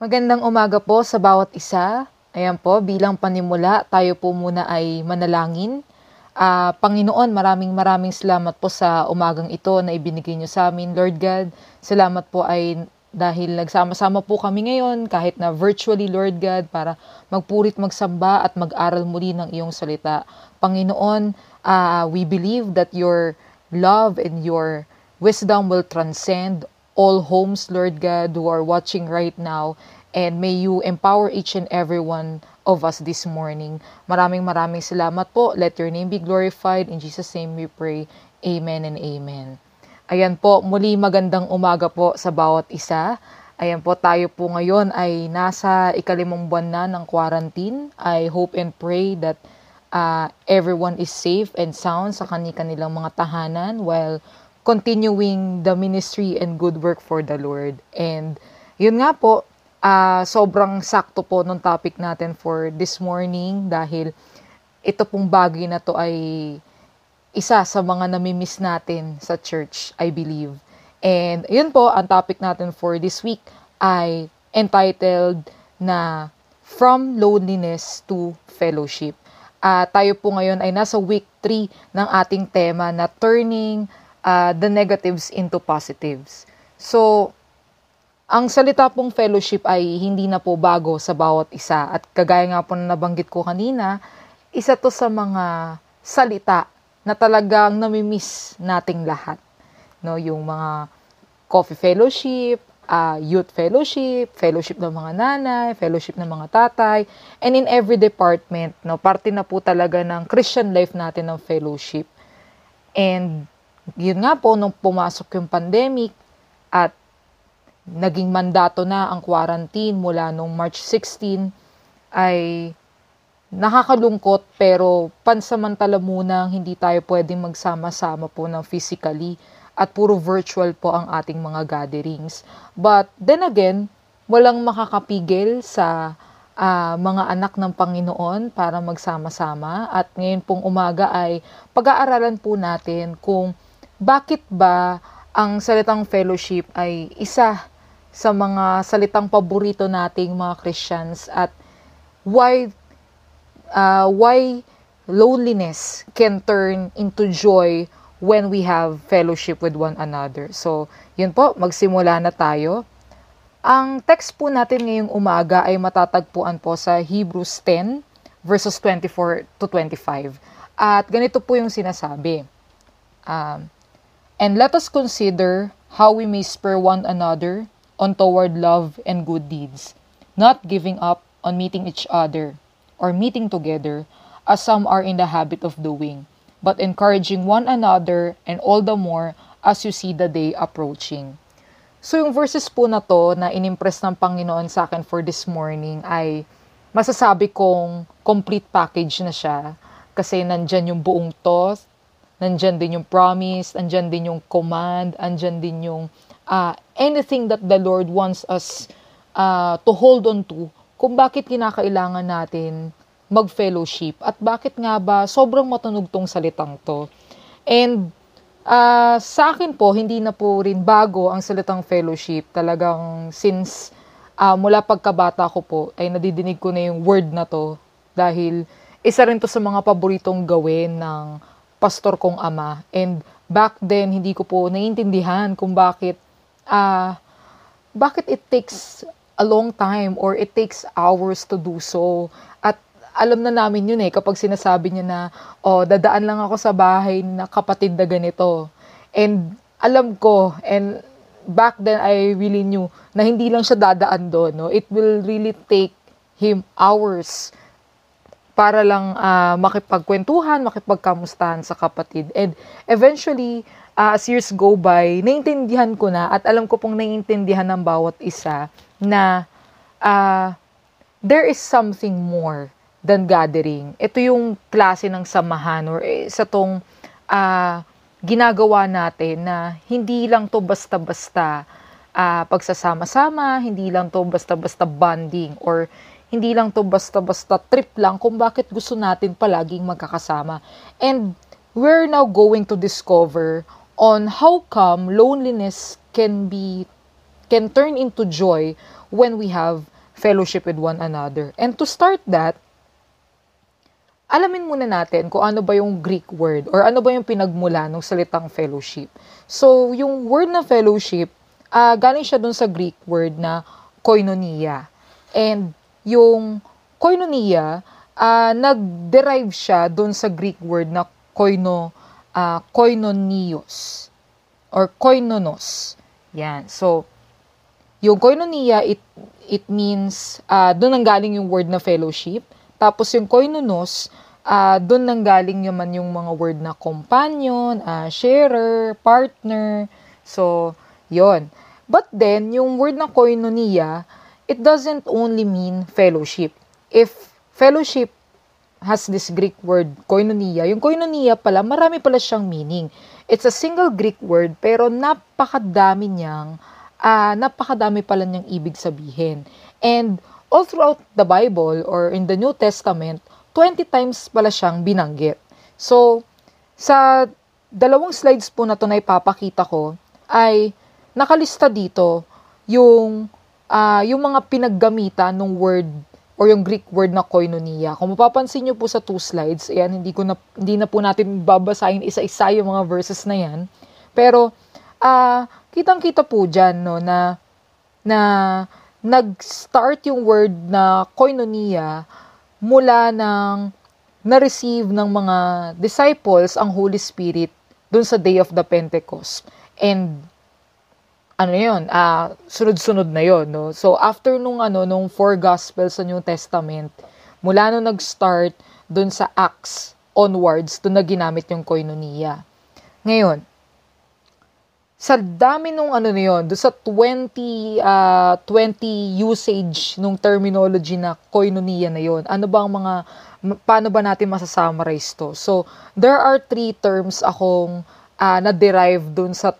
Magandang umaga po sa bawat isa. Ayan po, bilang panimula, tayo po muna ay manalangin. Uh, Panginoon, maraming maraming salamat po sa umagang ito na ibinigay niyo sa amin. Lord God, salamat po ay dahil nagsama-sama po kami ngayon kahit na virtually, Lord God, para magpurit, magsamba at mag-aral muli ng iyong salita. Panginoon, uh, we believe that your love and your wisdom will transcend all homes, Lord God, who are watching right now. And may you empower each and every one of us this morning. Maraming maraming salamat po. Let your name be glorified. In Jesus' name we pray. Amen and amen. Ayan po, muli magandang umaga po sa bawat isa. Ayan po, tayo po ngayon ay nasa ikalimang buwan na ng quarantine. I hope and pray that uh, everyone is safe and sound sa kanilang mga tahanan while continuing the ministry and good work for the Lord. And yun nga po, uh, sobrang sakto po nung topic natin for this morning dahil ito pong bagay na to ay isa sa mga namimiss natin sa church, I believe. And yun po, ang topic natin for this week ay entitled na From Loneliness to Fellowship. Uh, tayo po ngayon ay nasa week 3 ng ating tema na Turning uh, the Negatives into Positives. So, ang salita pong fellowship ay hindi na po bago sa bawat isa at kagaya nga po na nabanggit ko kanina, isa to sa mga salita na talagang namimiss nating lahat. No, yung mga coffee fellowship, uh, youth fellowship, fellowship ng mga nanay, fellowship ng mga tatay, and in every department, no, parte na po talaga ng Christian life natin ng fellowship. And yun nga po, nung pumasok yung pandemic at naging mandato na ang quarantine mula nung March 16 ay nakakalungkot pero pansamantala muna hindi tayo pwedeng magsama-sama po ng physically at puro virtual po ang ating mga gatherings. But then again, walang makakapigil sa uh, mga anak ng Panginoon para magsama-sama at ngayon pong umaga ay pag-aaralan po natin kung bakit ba ang salitang fellowship ay isa sa mga salitang paborito nating mga Christians at why uh, why loneliness can turn into joy when we have fellowship with one another. So, yun po, magsimula na tayo. Ang text po natin ngayong umaga ay matatagpuan po sa Hebrews 10 verses 24 to 25. At ganito po yung sinasabi. Um, And let us consider how we may spur one another on toward love and good deeds, not giving up on meeting each other or meeting together, as some are in the habit of doing, but encouraging one another and all the more as you see the day approaching. So yung verses po na to na inimpress ng Panginoon sa akin for this morning ay masasabi kong complete package na siya kasi nandyan yung buong to, nandyan din yung promise, nandyan din yung command, nandyan din yung uh, anything that the Lord wants us uh, to hold on to kung bakit kinakailangan natin mag-fellowship at bakit nga ba sobrang matunog tong salitang to. And uh, sa akin po, hindi na po rin bago ang salitang fellowship. Talagang since uh, mula pagkabata ko po, ay nadidinig ko na yung word na to dahil isa rin to sa mga paboritong gawin ng pastor kong ama. And back then, hindi ko po naiintindihan kung bakit uh, bakit it takes a long time or it takes hours to do so. At alam na namin yun eh, kapag sinasabi niya na, oh, dadaan lang ako sa bahay na kapatid na ganito. And alam ko, and back then I really knew na hindi lang siya dadaan doon. No? It will really take him hours para lang uh, makipagkwentuhan, makipagkamustahan sa kapatid. And eventually, uh, as years go by, naintindihan ko na at alam ko pong naintindihan ng bawat isa na uh, there is something more than gathering. Ito yung klase ng samahan or eh, sa tong uh, ginagawa natin na hindi lang to basta-basta uh, pagsasama-sama, hindi lang to basta-basta bonding or hindi lang to basta-basta trip lang kung bakit gusto natin palaging magkakasama. And we're now going to discover on how come loneliness can be can turn into joy when we have fellowship with one another. And to start that, alamin muna natin kung ano ba yung Greek word or ano ba yung pinagmula ng salitang fellowship. So, yung word na fellowship, uh, galing siya dun sa Greek word na koinonia. And yung koinonia, uh, nag-derive siya dun sa Greek word na koino, uh, koinonios or koinonos. Yan. So, yung koinonia, it, it means, uh, doon ang galing yung word na fellowship. Tapos yung koinonos, uh, doon nang galing naman yung mga word na companion, uh, sharer, partner. So, yon. But then, yung word na koinonia, it doesn't only mean fellowship. If fellowship has this Greek word, koinonia, yung koinonia pala, marami pala siyang meaning. It's a single Greek word, pero napakadami niyang, uh, napakadami pala niyang ibig sabihin. And all throughout the Bible or in the New Testament, 20 times pala siyang binanggit. So, sa dalawang slides po na to na ipapakita ko, ay nakalista dito yung, uh, yung mga pinaggamitan ng word or yung Greek word na koinonia. Kung mapapansin nyo po sa two slides, ayan, hindi, ko na, hindi na po natin babasahin isa-isa yung mga verses na yan. Pero, uh, kitang-kita po dyan, no, na, na nag-start yung word na koinonia mula ng na-receive ng mga disciples ang Holy Spirit dun sa day of the Pentecost. And ano yun, uh, sunod-sunod na yon no? So, after nung, ano, nung four Gospels sa New Testament, mula nung nag-start dun sa Acts onwards, dun na ginamit yung koinonia. Ngayon, sa dami nung ano na yun, do sa 20, uh, 20 usage nung terminology na koinonia na yon ano ba ang mga, paano ba natin masasummarize to? So, there are three terms akong uh, na-derive dun sa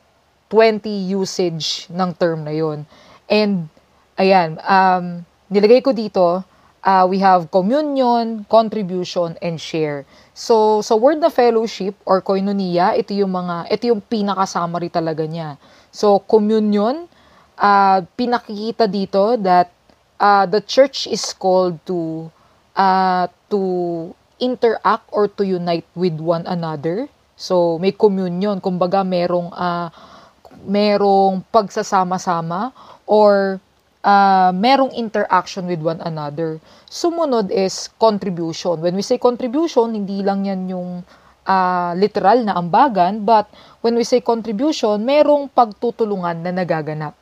20 usage ng term na yon And, ayan, um, nilagay ko dito, uh, we have communion, contribution, and share. So, sa word na fellowship or koinonia, ito yung mga, ito yung pinaka-summary talaga niya. So, communion, uh, pinakikita dito that uh, the church is called to uh, to interact or to unite with one another. So, may communion, kumbaga merong uh, merong pagsasama-sama or uh, merong interaction with one another. Sumunod is contribution. When we say contribution, hindi lang yan yung uh, literal na ambagan, but when we say contribution, merong pagtutulungan na nagaganap.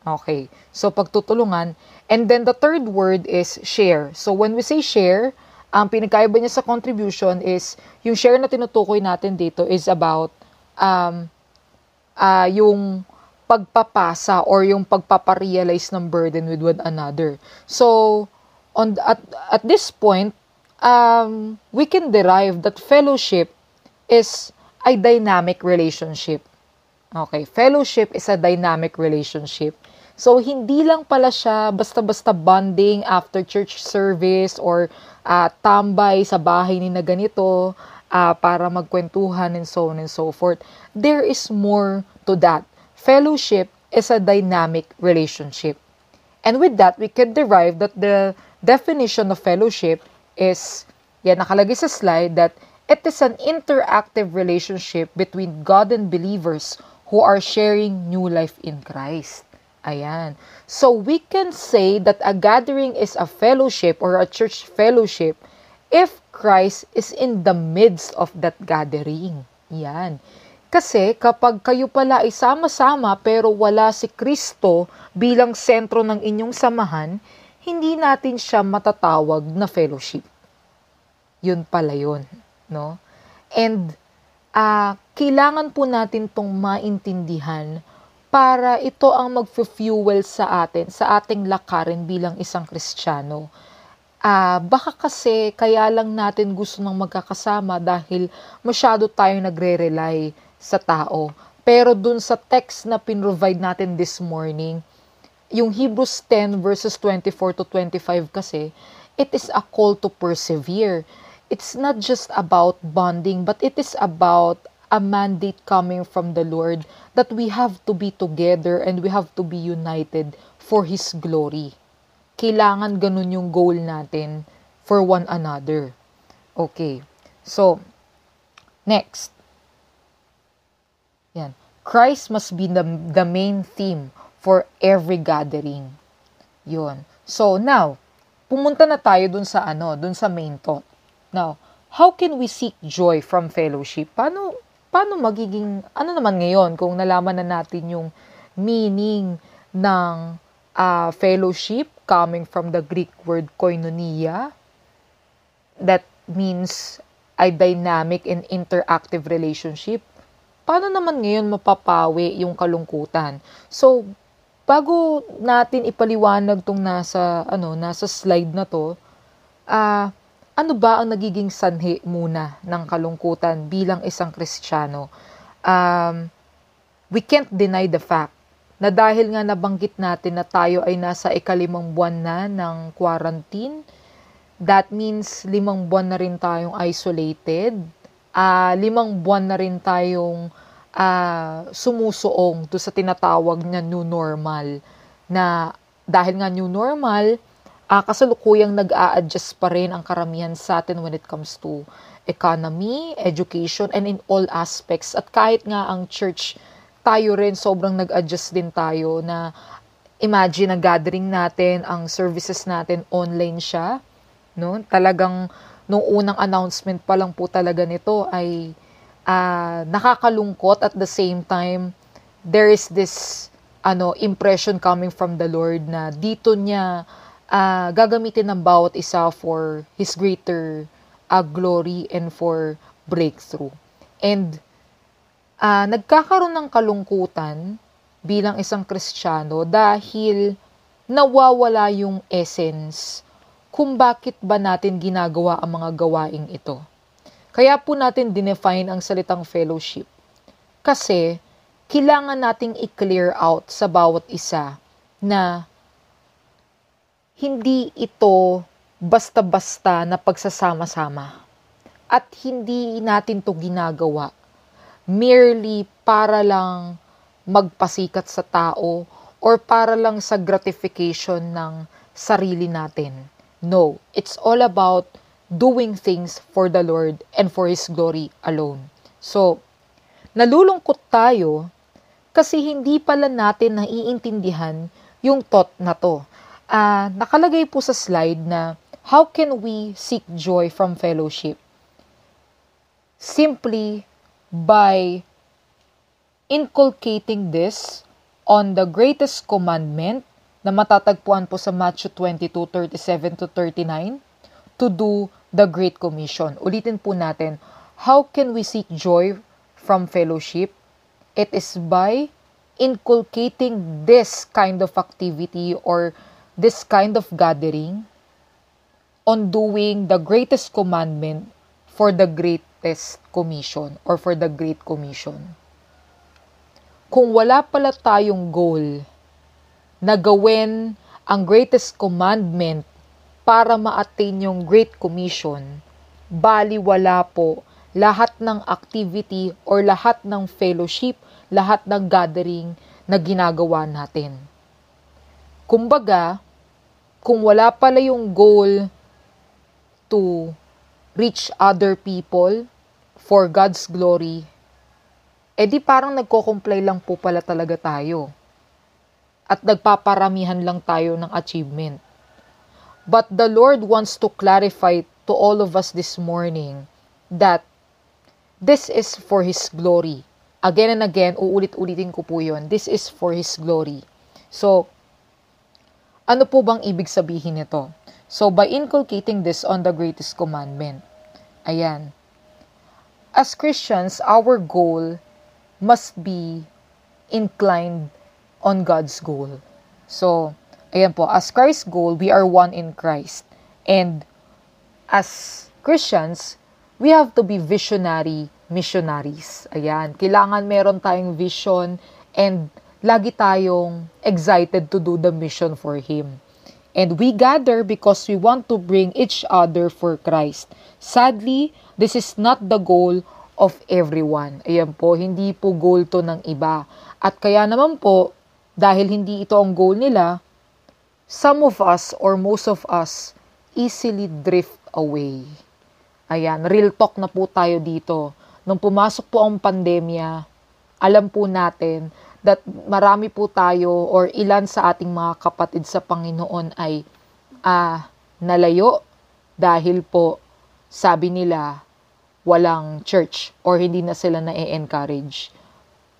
Okay, so pagtutulungan. And then the third word is share. So when we say share, ang pinagkaiba niya sa contribution is, yung share na tinutukoy natin dito is about um, uh, yung pagpapasa or yung pagpaparealize ng burden with one another. So, on at, at this point, um, we can derive that fellowship is a dynamic relationship. Okay, fellowship is a dynamic relationship. So, hindi lang pala siya basta-basta bonding after church service or uh, tambay sa bahay ni na ganito uh, para magkwentuhan and so on and so forth. There is more to that. Fellowship is a dynamic relationship. And with that, we can derive that the definition of fellowship is, yan nakalagay sa slide, that it is an interactive relationship between God and believers who are sharing new life in Christ. Ayan. So we can say that a gathering is a fellowship or a church fellowship if Christ is in the midst of that gathering. Yan. Kasi kapag kayo pala ay sama-sama pero wala si Kristo bilang sentro ng inyong samahan, hindi natin siya matatawag na fellowship. Yun pala yun. No? And uh, kailangan po natin tong maintindihan para ito ang mag-fuel sa atin, sa ating lakarin bilang isang Kristiyano. Uh, baka kasi kaya lang natin gusto ng magkakasama dahil masyado tayong nagre-rely sa tao. Pero dun sa text na pinrovide natin this morning, yung Hebrews 10 verses 24 to 25 kasi, it is a call to persevere. It's not just about bonding, but it is about a mandate coming from the Lord that we have to be together and we have to be united for His glory. Kailangan ganun yung goal natin for one another. Okay. So, next. Yan. Christ must be the, the main theme for every gathering. Yun. So, now, pumunta na tayo dun sa ano, dun sa main thought. Now, how can we seek joy from fellowship? Paano, paano magiging, ano naman ngayon kung nalaman na natin yung meaning ng uh, fellowship coming from the Greek word koinonia? That means a dynamic and interactive relationship paano naman ngayon mapapawi yung kalungkutan? So, bago natin ipaliwanag tong nasa, ano, nasa slide na to, ah, uh, ano ba ang nagiging sanhi muna ng kalungkutan bilang isang Kristiyano? Um, we can't deny the fact na dahil nga nabanggit natin na tayo ay nasa ikalimang buwan na ng quarantine, that means limang buwan na rin tayong isolated, uh, limang buwan na rin tayong uh, sumusuong to sa tinatawag na new normal na dahil nga new normal, uh, kasalukuyang nag-a-adjust pa rin ang karamihan sa atin when it comes to economy, education, and in all aspects. At kahit nga ang church, tayo rin sobrang nag-adjust din tayo na imagine na gathering natin, ang services natin online siya. No? Talagang nung unang announcement pa lang po talaga nito ay uh, nakakalungkot at the same time there is this ano impression coming from the Lord na dito niya uh, gagamitin ng bawat isa for his greater uh, glory and for breakthrough. And uh, nagkakaroon ng kalungkutan bilang isang Kristiyano dahil nawawala yung essence kung bakit ba natin ginagawa ang mga gawaing ito. Kaya po natin dinefine ang salitang fellowship. Kasi, kailangan nating i-clear out sa bawat isa na hindi ito basta-basta na pagsasama-sama. At hindi natin to ginagawa merely para lang magpasikat sa tao or para lang sa gratification ng sarili natin. No, it's all about doing things for the Lord and for His glory alone. So, nalulungkot tayo kasi hindi pala natin naiintindihan yung thought na to. Uh, nakalagay po sa slide na how can we seek joy from fellowship? Simply by inculcating this on the greatest commandment na matatagpuan po sa Matthew 22:37 to 39 to do the Great Commission. Ulitin po natin, how can we seek joy from fellowship? It is by inculcating this kind of activity or this kind of gathering on doing the greatest commandment for the greatest commission or for the great commission. Kung wala pala tayong goal na gawin ang greatest commandment para ma-attain yung Great Commission, bali wala po lahat ng activity or lahat ng fellowship, lahat ng gathering na ginagawa natin. Kumbaga, kung wala pala yung goal to reach other people for God's glory, edi parang nagko-comply lang po pala talaga tayo. At nagpaparamihan lang tayo ng achievement. But the Lord wants to clarify to all of us this morning that this is for His glory. Again and again, uulit-ulitin ko po yun. This is for His glory. So, ano po bang ibig sabihin nito? So, by inculcating this on the greatest commandment, ayan, as Christians, our goal must be inclined on God's goal. So, Ayan po, as Christ's goal, we are one in Christ. And as Christians, we have to be visionary missionaries. Ayan, kailangan meron tayong vision and lagi tayong excited to do the mission for Him. And we gather because we want to bring each other for Christ. Sadly, this is not the goal of everyone. Ayan po, hindi po goal to ng iba. At kaya naman po, dahil hindi ito ang goal nila, some of us or most of us easily drift away. Ayan, real talk na po tayo dito. Nung pumasok po ang pandemya, alam po natin that marami po tayo or ilan sa ating mga kapatid sa Panginoon ay ah, nalayo dahil po sabi nila walang church or hindi na sila na-encourage.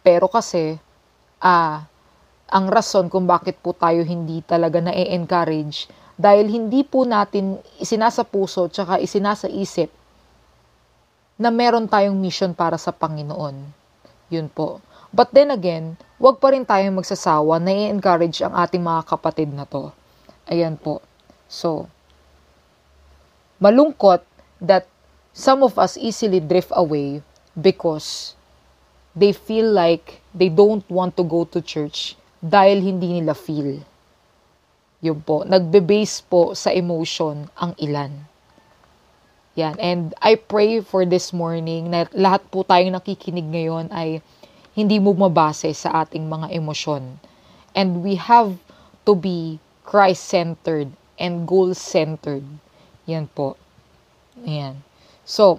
Pero kasi, ah, ang rason kung bakit po tayo hindi talaga na-encourage dahil hindi po natin isinasa puso tsaka isinasa isip na meron tayong mission para sa Panginoon. Yun po. But then again, wag pa rin tayong magsasawa na i-encourage ang ating mga kapatid na to. Ayan po. So, malungkot that some of us easily drift away because they feel like they don't want to go to church dahil hindi nila feel. Yun po, nagbe-base po sa emotion ang ilan. Yan. And I pray for this morning na lahat po tayong nakikinig ngayon ay hindi mo mabase sa ating mga emosyon. And we have to be Christ-centered and goal-centered. Yan po. Ayan. So,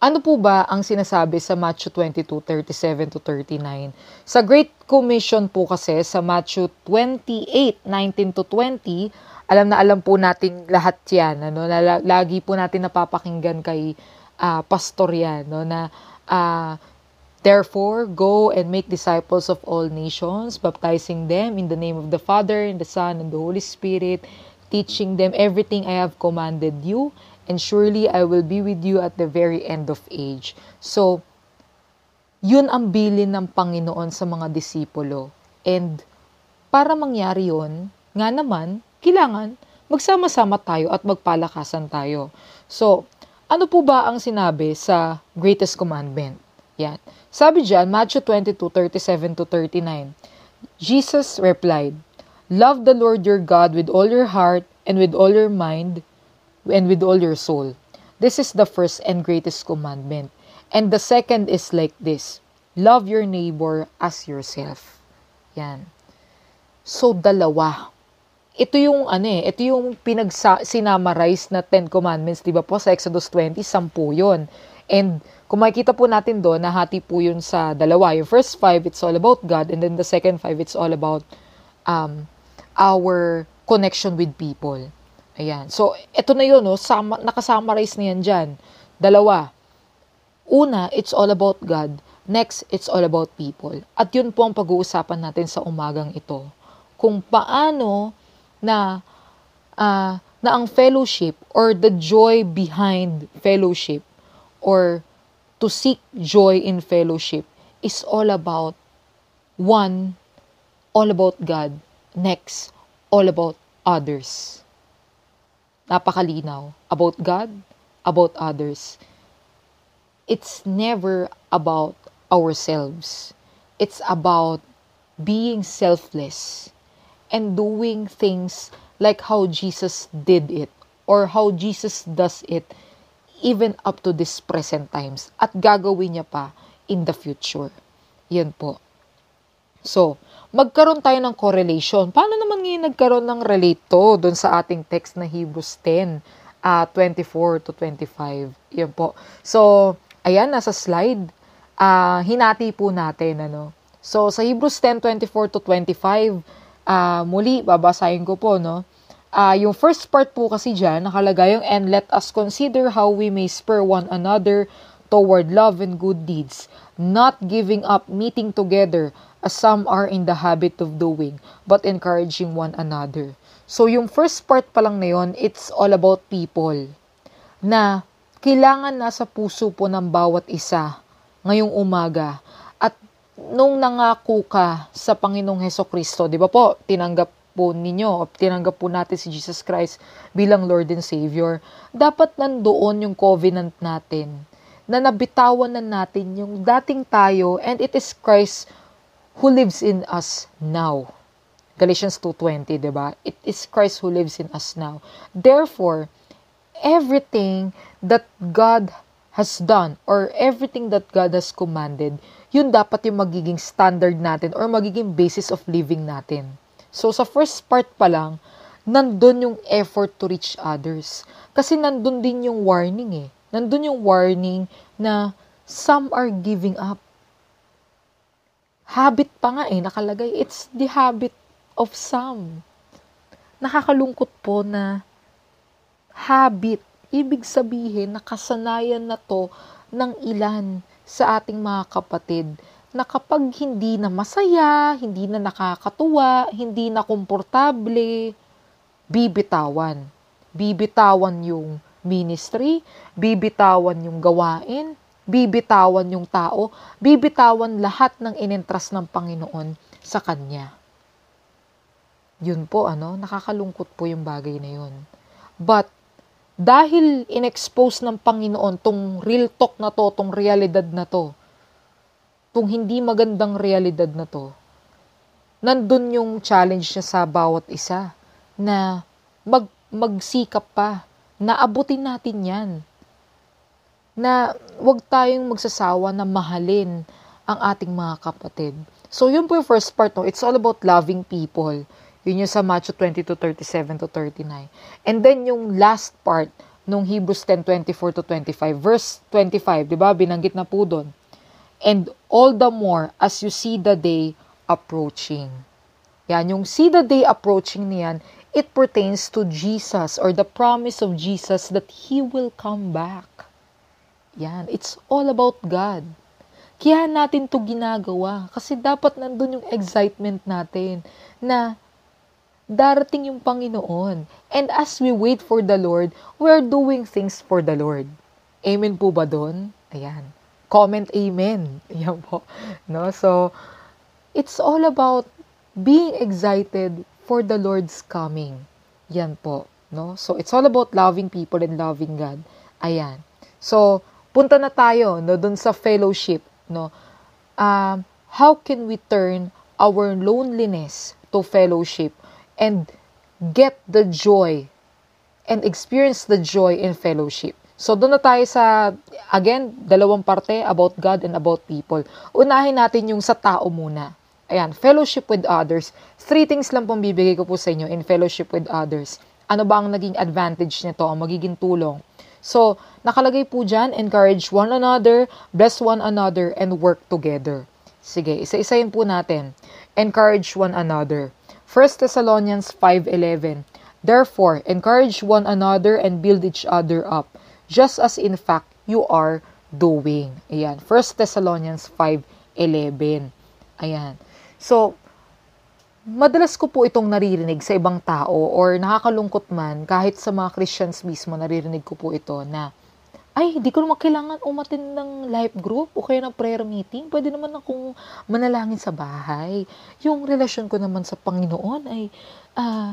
ano po ba ang sinasabi sa Matthew 22, 37 to 39? Sa Great Commission po kasi, sa Matthew 28, 19 to 20, alam na alam po natin lahat yan. Ano, na, lagi po natin napapakinggan kay uh, pastor yan. No, na uh, Therefore, go and make disciples of all nations, baptizing them in the name of the Father, and the Son, and the Holy Spirit, teaching them everything I have commanded you, and surely I will be with you at the very end of age. So, yun ang bilin ng Panginoon sa mga disipulo. And para mangyari yun, nga naman, kailangan magsama-sama tayo at magpalakasan tayo. So, ano po ba ang sinabi sa greatest commandment? Yan. Sabi diyan, Matthew 22:37 to 39. Jesus replied, Love the Lord your God with all your heart and with all your mind and with all your soul. This is the first and greatest commandment. And the second is like this, love your neighbor as yourself. Yan. So, dalawa. Ito yung, ano eh, ito yung pinag-sinamarize na Ten Commandments, di ba po, sa Exodus 20, sampu yun. And kung makikita po natin doon, nahati po yun sa dalawa. Yung first five, it's all about God. And then the second five, it's all about um, our connection with people. Ayan. So, ito na yun, no? Sama, nakasummarize na yan dyan. Dalawa. Una, it's all about God. Next, it's all about people. At yun po ang pag-uusapan natin sa umagang ito. Kung paano na, uh, na ang fellowship or the joy behind fellowship or to seek joy in fellowship is all about one, all about God. Next, all about others napakalinaw about God, about others. It's never about ourselves. It's about being selfless and doing things like how Jesus did it or how Jesus does it even up to this present times at gagawin niya pa in the future. Yan po. So, magkaroon tayo ng correlation. Paano naman ngayon nagkaroon ng relate to doon sa ating text na Hebrews 10, uh, 24 to 25? Yan po. So, ayan, nasa slide. Uh, hinati po natin, ano. So, sa Hebrews 10, 24 to 25, uh, muli, babasahin ko po, no. Uh, yung first part po kasi dyan, nakalagay yung, and let us consider how we may spur one another toward love and good deeds, not giving up meeting together, as some are in the habit of doing, but encouraging one another. So, yung first part pa lang na yun, it's all about people. Na kailangan nasa puso po ng bawat isa ngayong umaga. At nung nangako ka sa Panginoong Heso Kristo, di ba po, tinanggap po ninyo, tinanggap po natin si Jesus Christ bilang Lord and Savior, dapat nandoon yung covenant natin na nabitawan na natin yung dating tayo and it is Christ who lives in us now. Galatians 2.20, di ba? It is Christ who lives in us now. Therefore, everything that God has done or everything that God has commanded, yun dapat yung magiging standard natin or magiging basis of living natin. So, sa first part pa lang, nandun yung effort to reach others. Kasi nandun din yung warning eh. Nandun yung warning na some are giving up. Habit pa nga eh, nakalagay. It's the habit of some. Nakakalungkot po na habit. Ibig sabihin, nakasanayan na to ng ilan sa ating mga kapatid na kapag hindi na masaya, hindi na nakakatuwa, hindi na komportable, bibitawan. Bibitawan yung ministry, bibitawan yung gawain, bibitawan yung tao, bibitawan lahat ng inentras ng Panginoon sa Kanya. Yun po, ano, nakakalungkot po yung bagay na yun. But, dahil inexpose ng Panginoon tong real talk na to, tong realidad na to, tong hindi magandang realidad na to, nandun yung challenge niya sa bawat isa na mag, magsikap pa, na abutin natin yan. Na wag tayong magsasawa na mahalin ang ating mga kapatid. So, yun po yung first part, no? It's all about loving people. Yun yung sa Matthew 22, 37 to 39. And then yung last part, nung Hebrews 10, 24 to 25. Verse 25, di ba? Binanggit na po doon. And all the more as you see the day approaching. Yan, yung see the day approaching niyan, it pertains to Jesus or the promise of Jesus that He will come back. Yan, it's all about God. Kaya natin to ginagawa kasi dapat nandun yung excitement natin na darating yung Panginoon. And as we wait for the Lord, we're doing things for the Lord. Amen po ba doon? Ayan. Comment amen. Ayan po. No? So, it's all about being excited for the Lord's coming. Yan po. No? So, it's all about loving people and loving God. Ayan. So, punta na tayo no, dun sa fellowship. No? Um, how can we turn our loneliness to fellowship and get the joy and experience the joy in fellowship. So, doon na tayo sa, again, dalawang parte about God and about people. Unahin natin yung sa tao muna. Ayan, fellowship with others. Three things lang pong bibigay ko po sa inyo in fellowship with others. Ano ba ang naging advantage nito, ang magiging tulong? So, nakalagay po dyan, encourage one another, bless one another, and work together. Sige, isa-isayin po natin. Encourage one another. 1 Thessalonians 5.11 Therefore, encourage one another and build each other up, just as in fact you are doing. Ayan, 1 Thessalonians 5.11. Ayan. So, madalas ko po itong naririnig sa ibang tao or nakakalungkot man, kahit sa mga Christians mismo, naririnig ko po ito na, ay, hindi ko naman kailangan umatin ng life group o kaya ng prayer meeting. Pwede naman akong manalangin sa bahay. Yung relasyon ko naman sa Panginoon ay uh,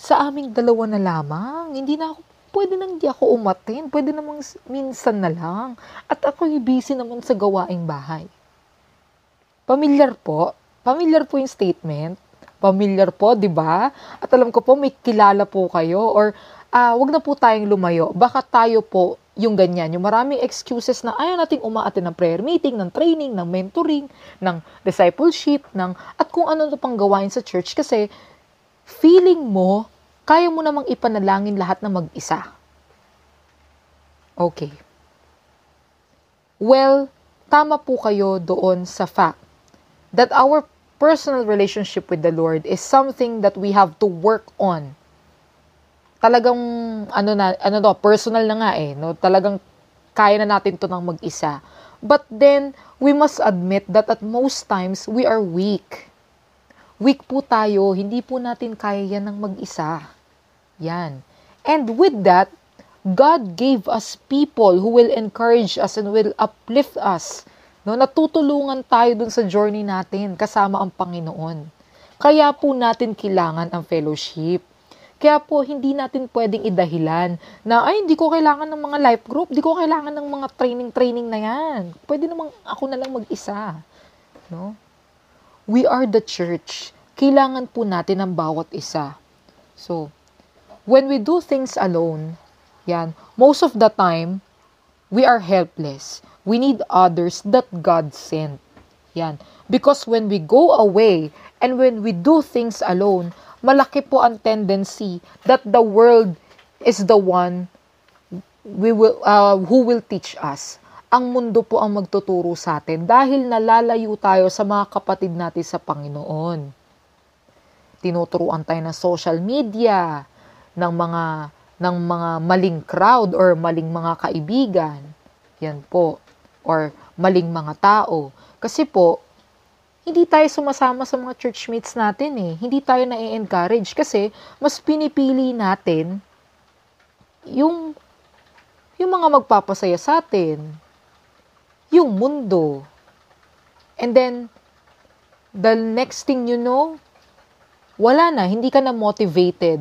sa aming dalawa na lamang. Hindi na ako, pwede nang hindi ako umatin. Pwede namang minsan na lang. At ako busy naman sa gawaing bahay. Pamilyar po. Pamilyar po yung statement. Pamilyar po, di ba? At alam ko po, may kilala po kayo or uh, wag na po tayong lumayo. Baka tayo po yung ganyan, yung maraming excuses na ayaw nating umaatin ng prayer meeting, ng training, ng mentoring, ng discipleship, ng at kung ano na pang gawain sa church kasi feeling mo, kaya mo namang ipanalangin lahat na mag-isa. Okay. Well, tama po kayo doon sa fact that our personal relationship with the Lord is something that we have to work on talagang ano na ano to, personal na nga eh, no? Talagang kaya na natin 'to ng mag-isa. But then we must admit that at most times we are weak. Weak po tayo, hindi po natin kaya yan ng mag-isa. Yan. And with that, God gave us people who will encourage us and will uplift us. No, natutulungan tayo dun sa journey natin kasama ang Panginoon. Kaya po natin kailangan ang fellowship. Kaya po, hindi natin pwedeng idahilan na, ay, hindi ko kailangan ng mga life group, hindi ko kailangan ng mga training-training na yan. Pwede namang ako na lang mag-isa. No? We are the church. Kailangan po natin ng bawat isa. So, when we do things alone, yan, most of the time, we are helpless. We need others that God sent. Yan. Because when we go away and when we do things alone, malaki po ang tendency that the world is the one we will, uh, who will teach us. Ang mundo po ang magtuturo sa atin dahil nalalayo tayo sa mga kapatid natin sa Panginoon. Tinuturuan tayo ng social media, ng mga ng mga maling crowd or maling mga kaibigan. Yan po. Or maling mga tao. Kasi po, hindi tayo sumasama sa mga churchmates natin eh. Hindi tayo na-encourage kasi mas pinipili natin yung yung mga magpapasaya sa atin, yung mundo. And then, the next thing you know, wala na, hindi ka na motivated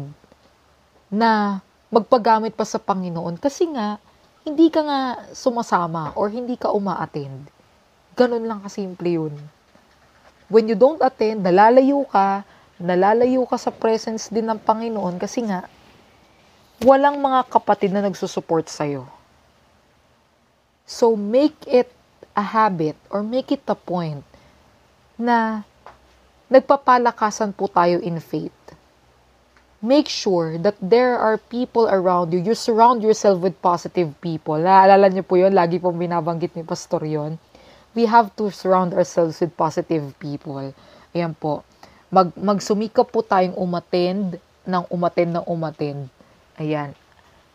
na magpagamit pa sa Panginoon kasi nga, hindi ka nga sumasama or hindi ka uma-attend. Ganun lang kasimple yun. When you don't attend, nalalayo ka, nalalayo ka sa presence din ng Panginoon kasi nga, walang mga kapatid na nagsusupport sa'yo. So, make it a habit or make it a point na nagpapalakasan po tayo in faith make sure that there are people around you. You surround yourself with positive people. Naalala niyo po yun, lagi pong binabanggit ni Pastor yon. We have to surround ourselves with positive people. Ayan po. Mag, magsumikap po tayong umatend ng umatend ng umatend. Ayan.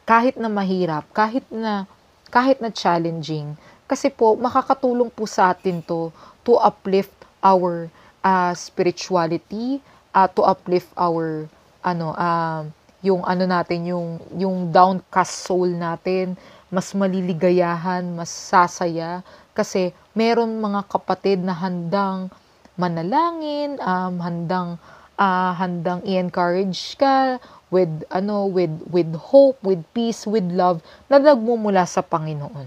Kahit na mahirap, kahit na kahit na challenging, kasi po makakatulong po sa atin to to uplift our uh, spirituality, uh, to uplift our ano, uh, yung ano natin, yung, yung downcast soul natin, mas maliligayahan, mas sasaya, kasi meron mga kapatid na handang manalangin, um, handang uh, handang i-encourage ka with ano with with hope, with peace, with love na nagmumula sa Panginoon.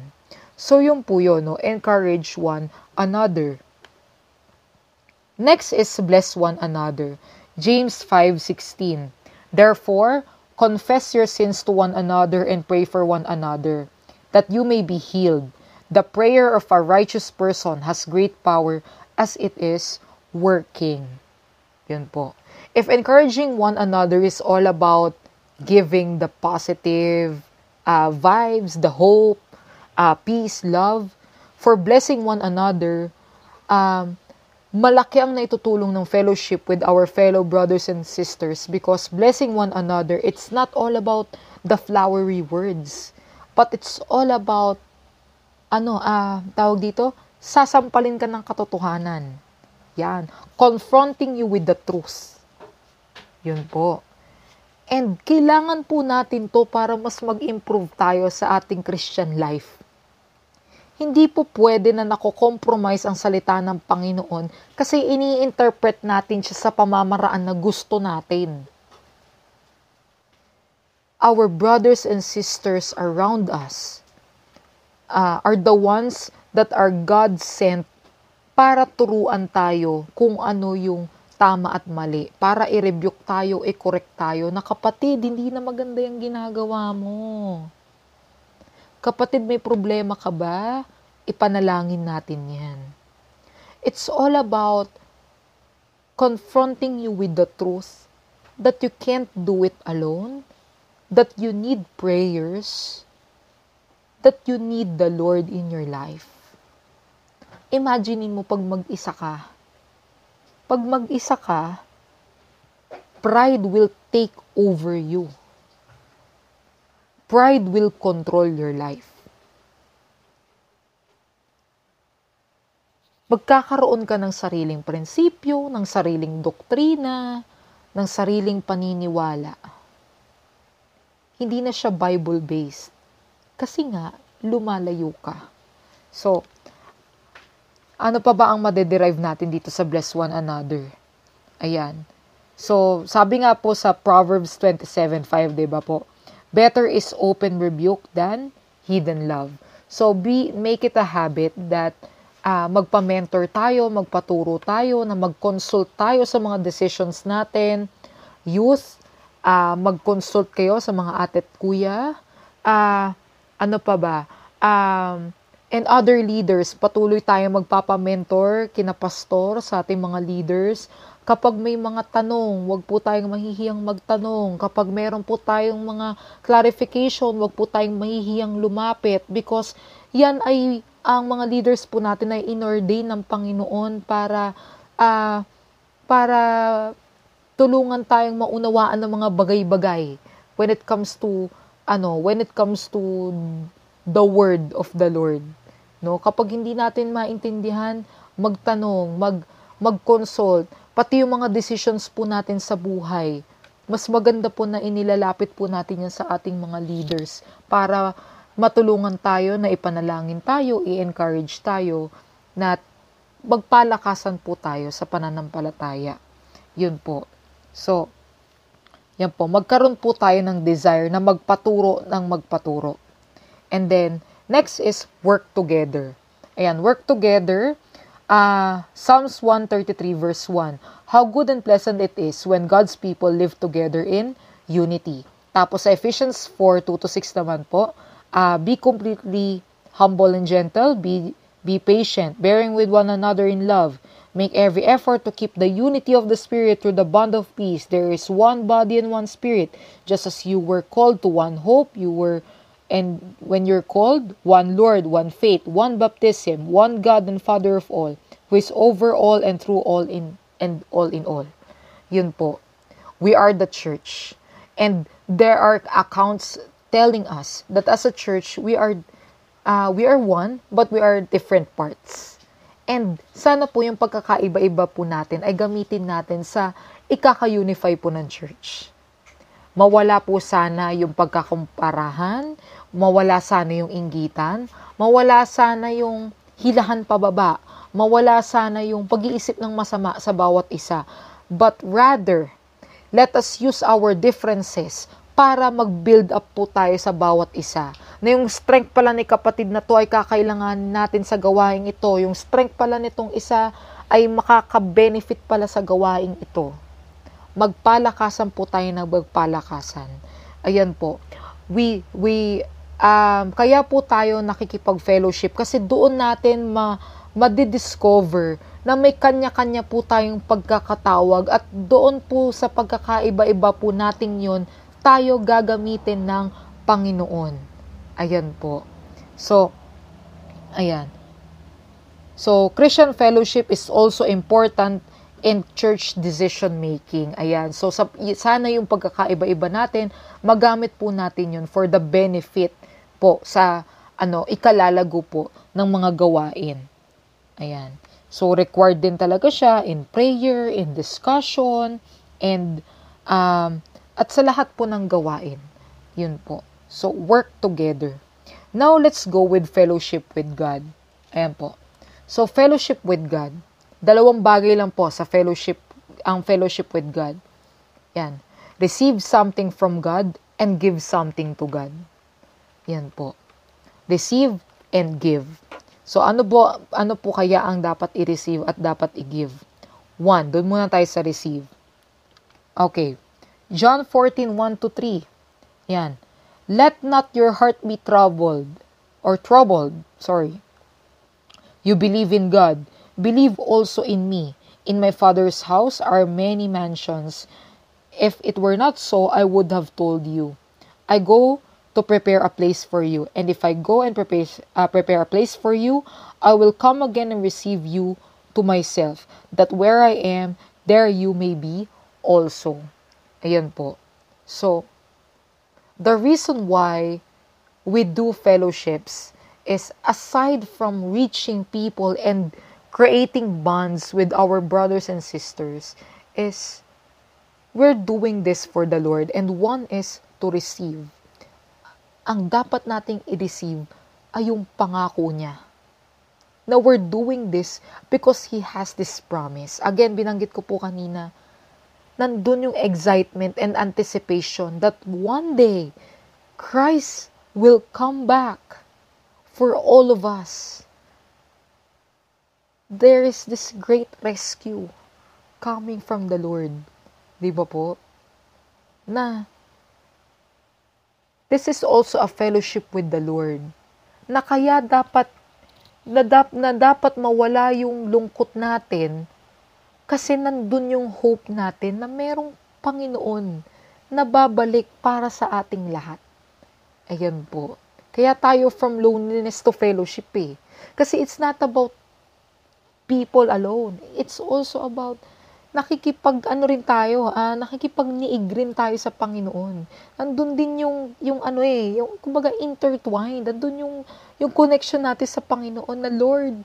So yung po yun, no? encourage one another. Next is bless one another. James 5:16. Therefore, confess your sins to one another and pray for one another, that you may be healed. The prayer of a righteous person has great power as it is working. Yun po. If encouraging one another is all about giving the positive uh, vibes, the hope, uh, peace, love, for blessing one another, um, malaki ang naitutulong ng fellowship with our fellow brothers and sisters because blessing one another, it's not all about the flowery words, but it's all about, ano, ah, tawag dito, sasampalin ka ng katotohanan. Yan. Confronting you with the truth. Yun po. And kailangan po natin to para mas mag-improve tayo sa ating Christian life hindi po pwede na nako-compromise ang salita ng Panginoon kasi ini-interpret natin siya sa pamamaraan na gusto natin. Our brothers and sisters around us uh, are the ones that are God sent para turuan tayo kung ano yung tama at mali, para i-rebuke tayo, i-correct tayo, na kapatid, hindi na maganda yung ginagawa mo. Kapatid, may problema ka ba? Ipanalangin natin yan. It's all about confronting you with the truth that you can't do it alone, that you need prayers, that you need the Lord in your life. Imaginein mo pag mag-isa ka. Pag mag-isa ka, pride will take over you pride will control your life. Magkakaroon ka ng sariling prinsipyo, ng sariling doktrina, ng sariling paniniwala. Hindi na siya Bible-based. Kasi nga, lumalayo ka. So, ano pa ba ang madederive natin dito sa bless one another? Ayan. So, sabi nga po sa Proverbs 27.5, di ba po? Better is open rebuke than hidden love. So be make it a habit that uh, magpa-mentor tayo, magpaturo tayo, na mag-consult tayo sa mga decisions natin. Youth, uh, mag-consult kayo sa mga ate at kuya. Uh, ano pa ba? Um, and other leaders. Patuloy tayong magpapamentor, kinapastor sa ating mga leaders. Kapag may mga tanong, wag po tayong mahihiyang magtanong. Kapag meron po tayong mga clarification, wag po tayong mahihiyang lumapit because yan ay ang mga leaders po natin ay inordain ng Panginoon para uh, para tulungan tayong maunawaan ng mga bagay-bagay when it comes to ano, when it comes to the word of the Lord. No, kapag hindi natin maintindihan, magtanong, mag mag-consult, pati yung mga decisions po natin sa buhay. Mas maganda po na inilalapit po natin yan sa ating mga leaders para matulungan tayo na ipanalangin tayo, i-encourage tayo na magpalakasan po tayo sa pananampalataya. Yun po. So, yan po, magkaroon po tayo ng desire na magpaturo ng magpaturo. And then, next is work together. Ayan, work together. Uh, Psalms 133 verse 1. How good and pleasant it is when God's people live together in unity. Tapos sa Ephesians 4, 2 to 6 naman po, uh, be completely humble and gentle, be, be patient, bearing with one another in love. Make every effort to keep the unity of the Spirit through the bond of peace. There is one body and one Spirit, just as you were called to one hope, you were And when you're called, one Lord, one faith, one baptism, one God and Father of all, who is over all and through all in and all in all. Yun po. We are the church. And there are accounts telling us that as a church, we are uh, we are one, but we are different parts. And sana po yung pagkakaiba-iba po natin ay gamitin natin sa ikaka-unify po ng church. Mawala po sana yung pagkakumparahan, mawala sana yung inggitan, mawala sana yung hilahan pababa, mawala sana yung pag-iisip ng masama sa bawat isa. But rather, let us use our differences para mag-build up po tayo sa bawat isa. Na yung strength pala ni kapatid na to ay kakailangan natin sa gawaing ito. Yung strength pala nitong isa ay makaka-benefit pala sa gawaing ito. Magpalakasan po tayo ng magpalakasan. Ayan po. We, we Um, kaya po tayo nakikipag-fellowship kasi doon natin ma madidiscover na may kanya-kanya po tayong pagkakatawag at doon po sa pagkakaiba-iba po nating yon tayo gagamitin ng Panginoon. Ayan po. So, ayan. So, Christian fellowship is also important in church decision making. Ayan. So, sa, sana yung pagkakaiba-iba natin, magamit po natin yun for the benefit po sa ano, ikalalago po ng mga gawain. Ayan. So, required din talaga siya in prayer, in discussion, and um, at sa lahat po ng gawain. Yun po. So, work together. Now, let's go with fellowship with God. Ayan po. So, fellowship with God. Dalawang bagay lang po sa fellowship, ang fellowship with God. Yan. Receive something from God and give something to God. Yan po. Receive and give. So ano po ano po kaya ang dapat i-receive at dapat i-give? One, doon muna tayo sa receive. Okay. John 14, 1 to 3. Yan. Let not your heart be troubled or troubled, sorry. You believe in God, believe also in me. In my Father's house are many mansions. If it were not so, I would have told you. I go to prepare a place for you. And if I go and prepare, uh, prepare a place for you, I will come again and receive you to myself, that where I am, there you may be also. Ayan po. So, the reason why we do fellowships is aside from reaching people and creating bonds with our brothers and sisters is we're doing this for the Lord and one is to receive ang dapat nating i-receive ay yung pangako niya. Now, we're doing this because He has this promise. Again, binanggit ko po kanina, nandun yung excitement and anticipation that one day, Christ will come back for all of us. There is this great rescue coming from the Lord. Di ba po? Na This is also a fellowship with the Lord. Na kaya dapat na, dap, na dapat mawala yung lungkot natin kasi nandun yung hope natin na merong Panginoon na babalik para sa ating lahat. Ayan po. Kaya tayo from loneliness to fellowship eh. Kasi it's not about people alone. It's also about nakikipag ano rin tayo, ah, nakikipag-niig rin tayo sa Panginoon. Andun din yung yung ano eh, yung kumbaga intertwined. Andun yung yung connection natin sa Panginoon na Lord,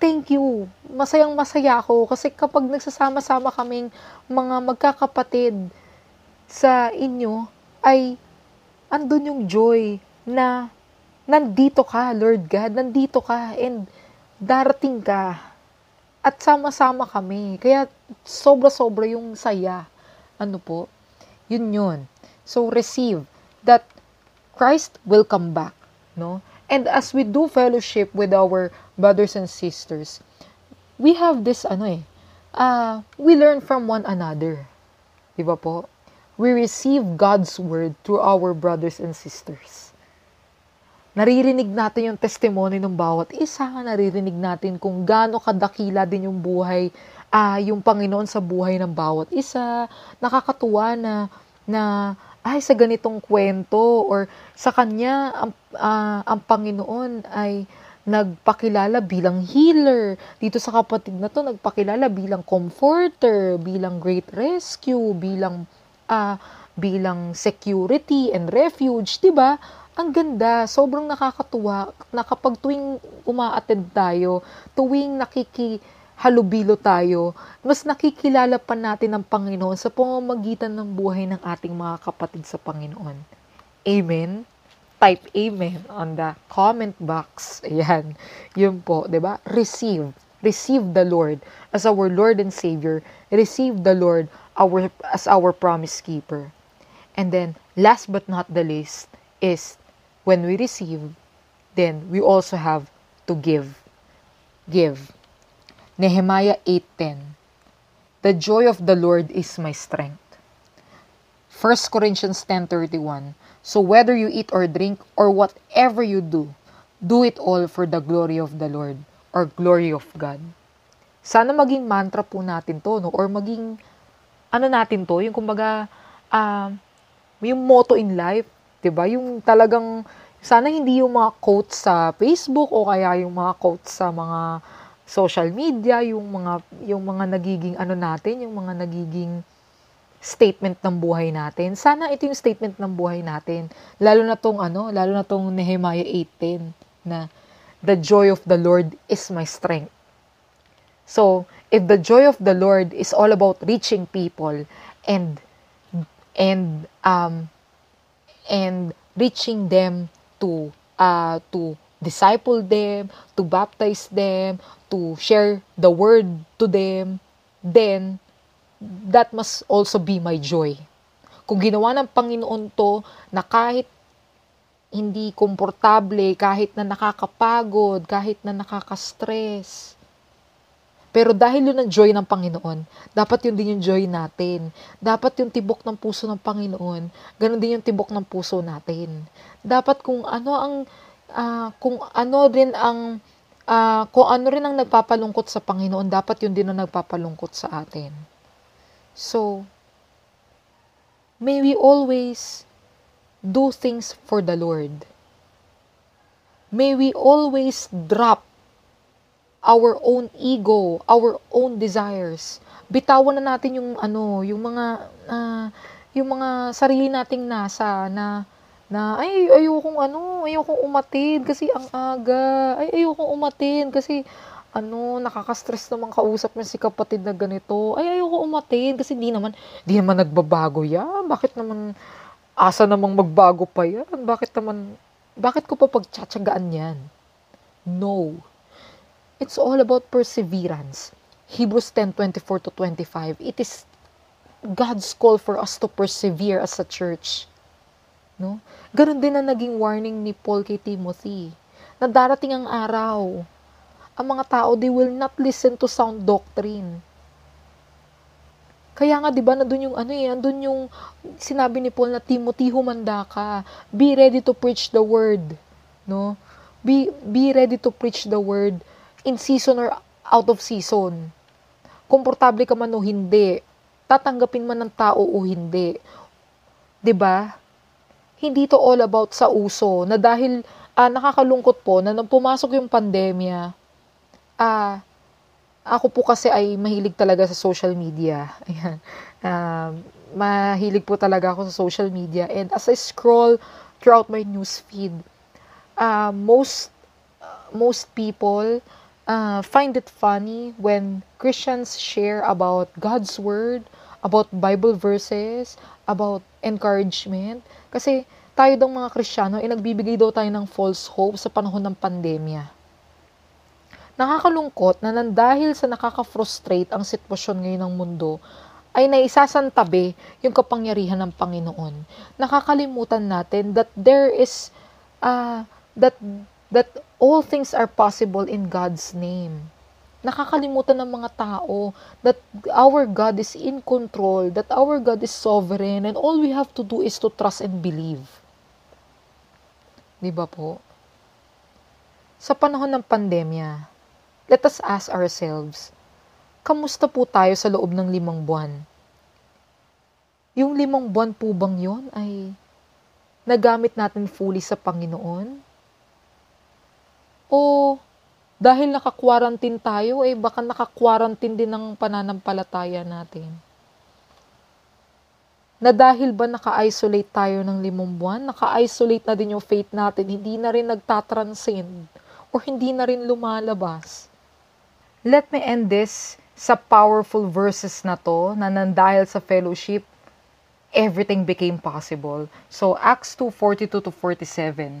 thank you. Masayang masaya ako kasi kapag nagsasama-sama kaming mga magkakapatid sa inyo, ay andun yung joy na nandito ka, Lord God, nandito ka and darating ka at sama-sama kami. Kaya sobra-sobra yung saya. Ano po? Yun yun. So receive that Christ will come back, no? And as we do fellowship with our brothers and sisters, we have this ano eh, uh, we learn from one another. Di ba po? We receive God's word through our brothers and sisters. Naririnig natin yung testimony ng bawat isa, naririnig natin kung gaano kadakila din yung buhay, uh, yung Panginoon sa buhay ng bawat isa. Nakakatuwa na, na ay sa ganitong kwento or sa kanya ang, uh, ang Panginoon ay nagpakilala bilang healer. Dito sa kapatid na to, nagpakilala bilang comforter, bilang great rescue, bilang uh, bilang security and refuge, 'di ba? Ang ganda, sobrang nakakatuwa na kapag tuwing umaattend tayo, tuwing nakiki halubilo tayo, mas nakikilala pa natin ang Panginoon sa pamamagitan ng buhay ng ating mga kapatid sa Panginoon. Amen? Type Amen on the comment box. Ayan. Yun po, ba? Receive. Receive the Lord as our Lord and Savior. Receive the Lord our, as our promise keeper. And then, last but not the least, is when we receive, then we also have to give. Give. Nehemiah 8.10 The joy of the Lord is my strength. 1 Corinthians 10.31 So whether you eat or drink or whatever you do, do it all for the glory of the Lord or glory of God. Sana maging mantra po natin to, no? or maging, ano natin to, yung kumbaga, uh, yung motto in life, 'di ba? Yung talagang sana hindi yung mga quotes sa Facebook o kaya yung mga quotes sa mga social media, yung mga yung mga nagiging ano natin, yung mga nagiging statement ng buhay natin. Sana ito yung statement ng buhay natin. Lalo na tong ano, lalo na tong Nehemiah 8:10 na the joy of the Lord is my strength. So, if the joy of the Lord is all about reaching people and and um and reaching them to uh to disciple them, to baptize them, to share the word to them, then that must also be my joy. Kung ginawa ng Panginoon to na kahit hindi komportable, kahit na nakakapagod, kahit na nakaka-stress, pero dahil yun ang joy ng Panginoon, dapat yun din yung joy natin. Dapat yung tibok ng puso ng Panginoon, ganun din yung tibok ng puso natin. Dapat kung ano ang uh, kung ano din ang uh, kung ano rin ang nagpapalungkot sa Panginoon, dapat yun din ang nagpapalungkot sa atin. So, may we always do things for the Lord. May we always drop our own ego, our own desires. Bitawan na natin yung ano, yung mga uh, yung mga sarili nating nasa na na ay ayokong ano, ayokong umatid kasi ang aga. Ay ayokong umatid kasi ano, nakaka-stress naman kausap niya si kapatid na ganito. Ay ayoko umatid kasi di naman di naman nagbabago yan. Bakit naman asa namang magbago pa yan? Bakit naman bakit ko pa pagtsatsagaan yan? No. It's all about perseverance. Hebrews 10:24 to 25. It is God's call for us to persevere as a church. No? Ganon din ang naging warning ni Paul kay Timothy. Na darating ang araw, ang mga tao, they will not listen to sound doctrine. Kaya nga, di ba, nandun yung ano eh, nandun yung sinabi ni Paul na Timothy, humanda ka. Be ready to preach the word. No? Be, be ready to preach the word in season or out of season. Komportable ka man o hindi. Tatanggapin man ng tao o hindi. 'Di ba? Hindi to all about sa uso na dahil uh, nakakalungkot po na nang pumasok yung pandemya, ah ako po kasi ay mahilig talaga sa social media. Ayan. Uh, mahilig po talaga ako sa social media and as I scroll throughout my news feed, uh, most uh, most people uh, find it funny when Christians share about God's word, about Bible verses, about encouragement. Kasi tayo daw mga Kristiyano ay nagbibigay daw tayo ng false hope sa panahon ng pandemya. Nakakalungkot na dahil sa nakaka-frustrate ang sitwasyon ngayon ng mundo, ay naisasantabi yung kapangyarihan ng Panginoon. Nakakalimutan natin that there is uh, that that all things are possible in God's name. Nakakalimutan ng mga tao that our God is in control, that our God is sovereign, and all we have to do is to trust and believe. Di ba po? Sa panahon ng pandemya, let us ask ourselves, kamusta po tayo sa loob ng limang buwan? Yung limang buwan po bang yon ay nagamit natin fully sa Panginoon? O dahil naka-quarantine tayo, eh baka naka-quarantine din ng pananampalataya natin? Na dahil ba naka-isolate tayo ng limang buwan, naka-isolate na din yung faith natin, hindi na rin nagtatranscend or hindi na rin lumalabas. Let me end this sa powerful verses na to na nandahil sa fellowship, everything became possible. So Acts 2:42 to 47.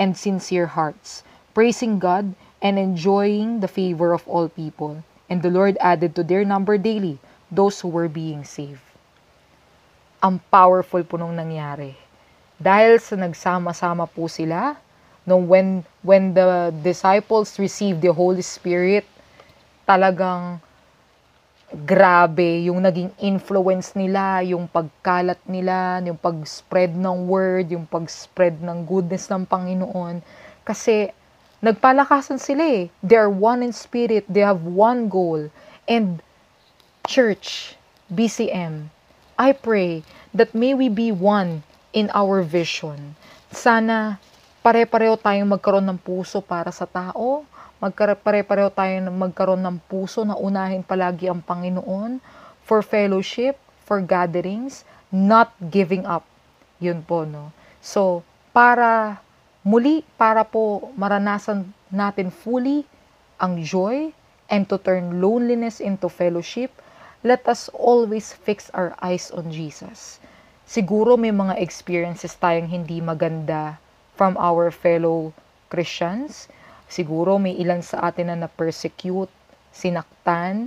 and sincere hearts, praising God and enjoying the favor of all people. And the Lord added to their number daily those who were being saved. Ang powerful po nung nangyari. Dahil sa nagsama-sama po sila, no when when the disciples received the Holy Spirit talagang grabe yung naging influence nila, yung pagkalat nila, yung pag-spread ng word, yung pag-spread ng goodness ng Panginoon. Kasi nagpalakasan sila eh. They are one in spirit. They have one goal. And church, BCM, I pray that may we be one in our vision. Sana pare-pareho tayong magkaroon ng puso para sa tao, magpare-pareho tayong magkaroon ng puso na unahin palagi ang Panginoon for fellowship, for gatherings, not giving up. Yun po, no? So, para muli, para po maranasan natin fully ang joy and to turn loneliness into fellowship, let us always fix our eyes on Jesus. Siguro may mga experiences tayong hindi maganda from our fellow Christians. Siguro may ilan sa atin na na-persecute, sinaktan,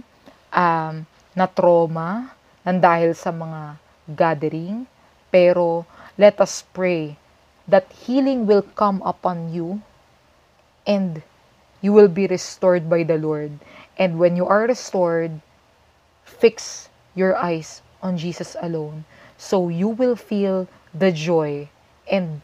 um, na trauma, nang dahil sa mga gathering. Pero let us pray that healing will come upon you and you will be restored by the Lord. And when you are restored, fix your eyes on Jesus alone. So you will feel the joy and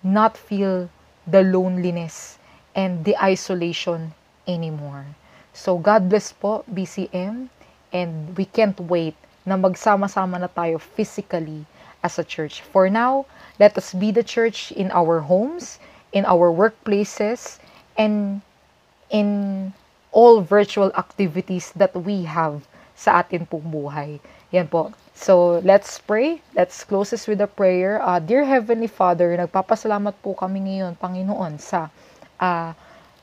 not feel the loneliness and the isolation anymore. So God bless po BCM and we can't wait na magsama-sama na tayo physically as a church. For now, let us be the church in our homes, in our workplaces, and in all virtual activities that we have sa atin pong buhay. Yan po. So, let's pray. Let's close this with a prayer. Uh, Dear Heavenly Father, nagpapasalamat po kami ngayon, Panginoon, sa uh,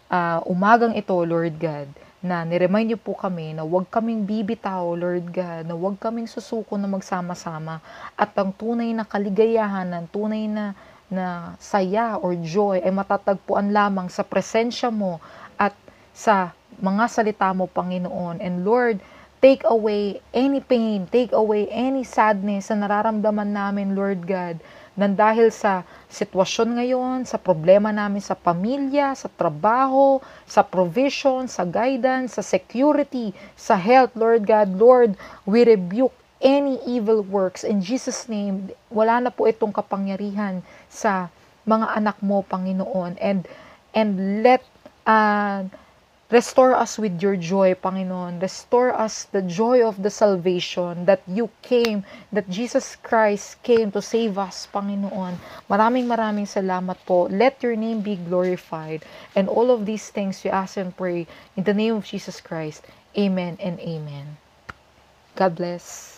uh, umagang ito, Lord God, na niremind niyo po kami na huwag kaming bibitaw, Lord God, na huwag kaming susuko na magsama-sama at ang tunay na kaligayahan, ang tunay na na saya or joy ay matatagpuan lamang sa presensya mo at sa mga salita mo, Panginoon. And Lord, take away any pain, take away any sadness na nararamdaman namin, Lord God, nang dahil sa sitwasyon ngayon, sa problema namin sa pamilya, sa trabaho, sa provision, sa guidance, sa security, sa health, Lord God, Lord, we rebuke any evil works. In Jesus' name, wala na po itong kapangyarihan sa mga anak mo, Panginoon. And, and let, uh, Restore us with your joy, Panginoon. Restore us the joy of the salvation that you came, that Jesus Christ came to save us, Panginoon. Maraming maraming salamat po. Let your name be glorified. And all of these things we ask and pray in the name of Jesus Christ. Amen and amen. God bless.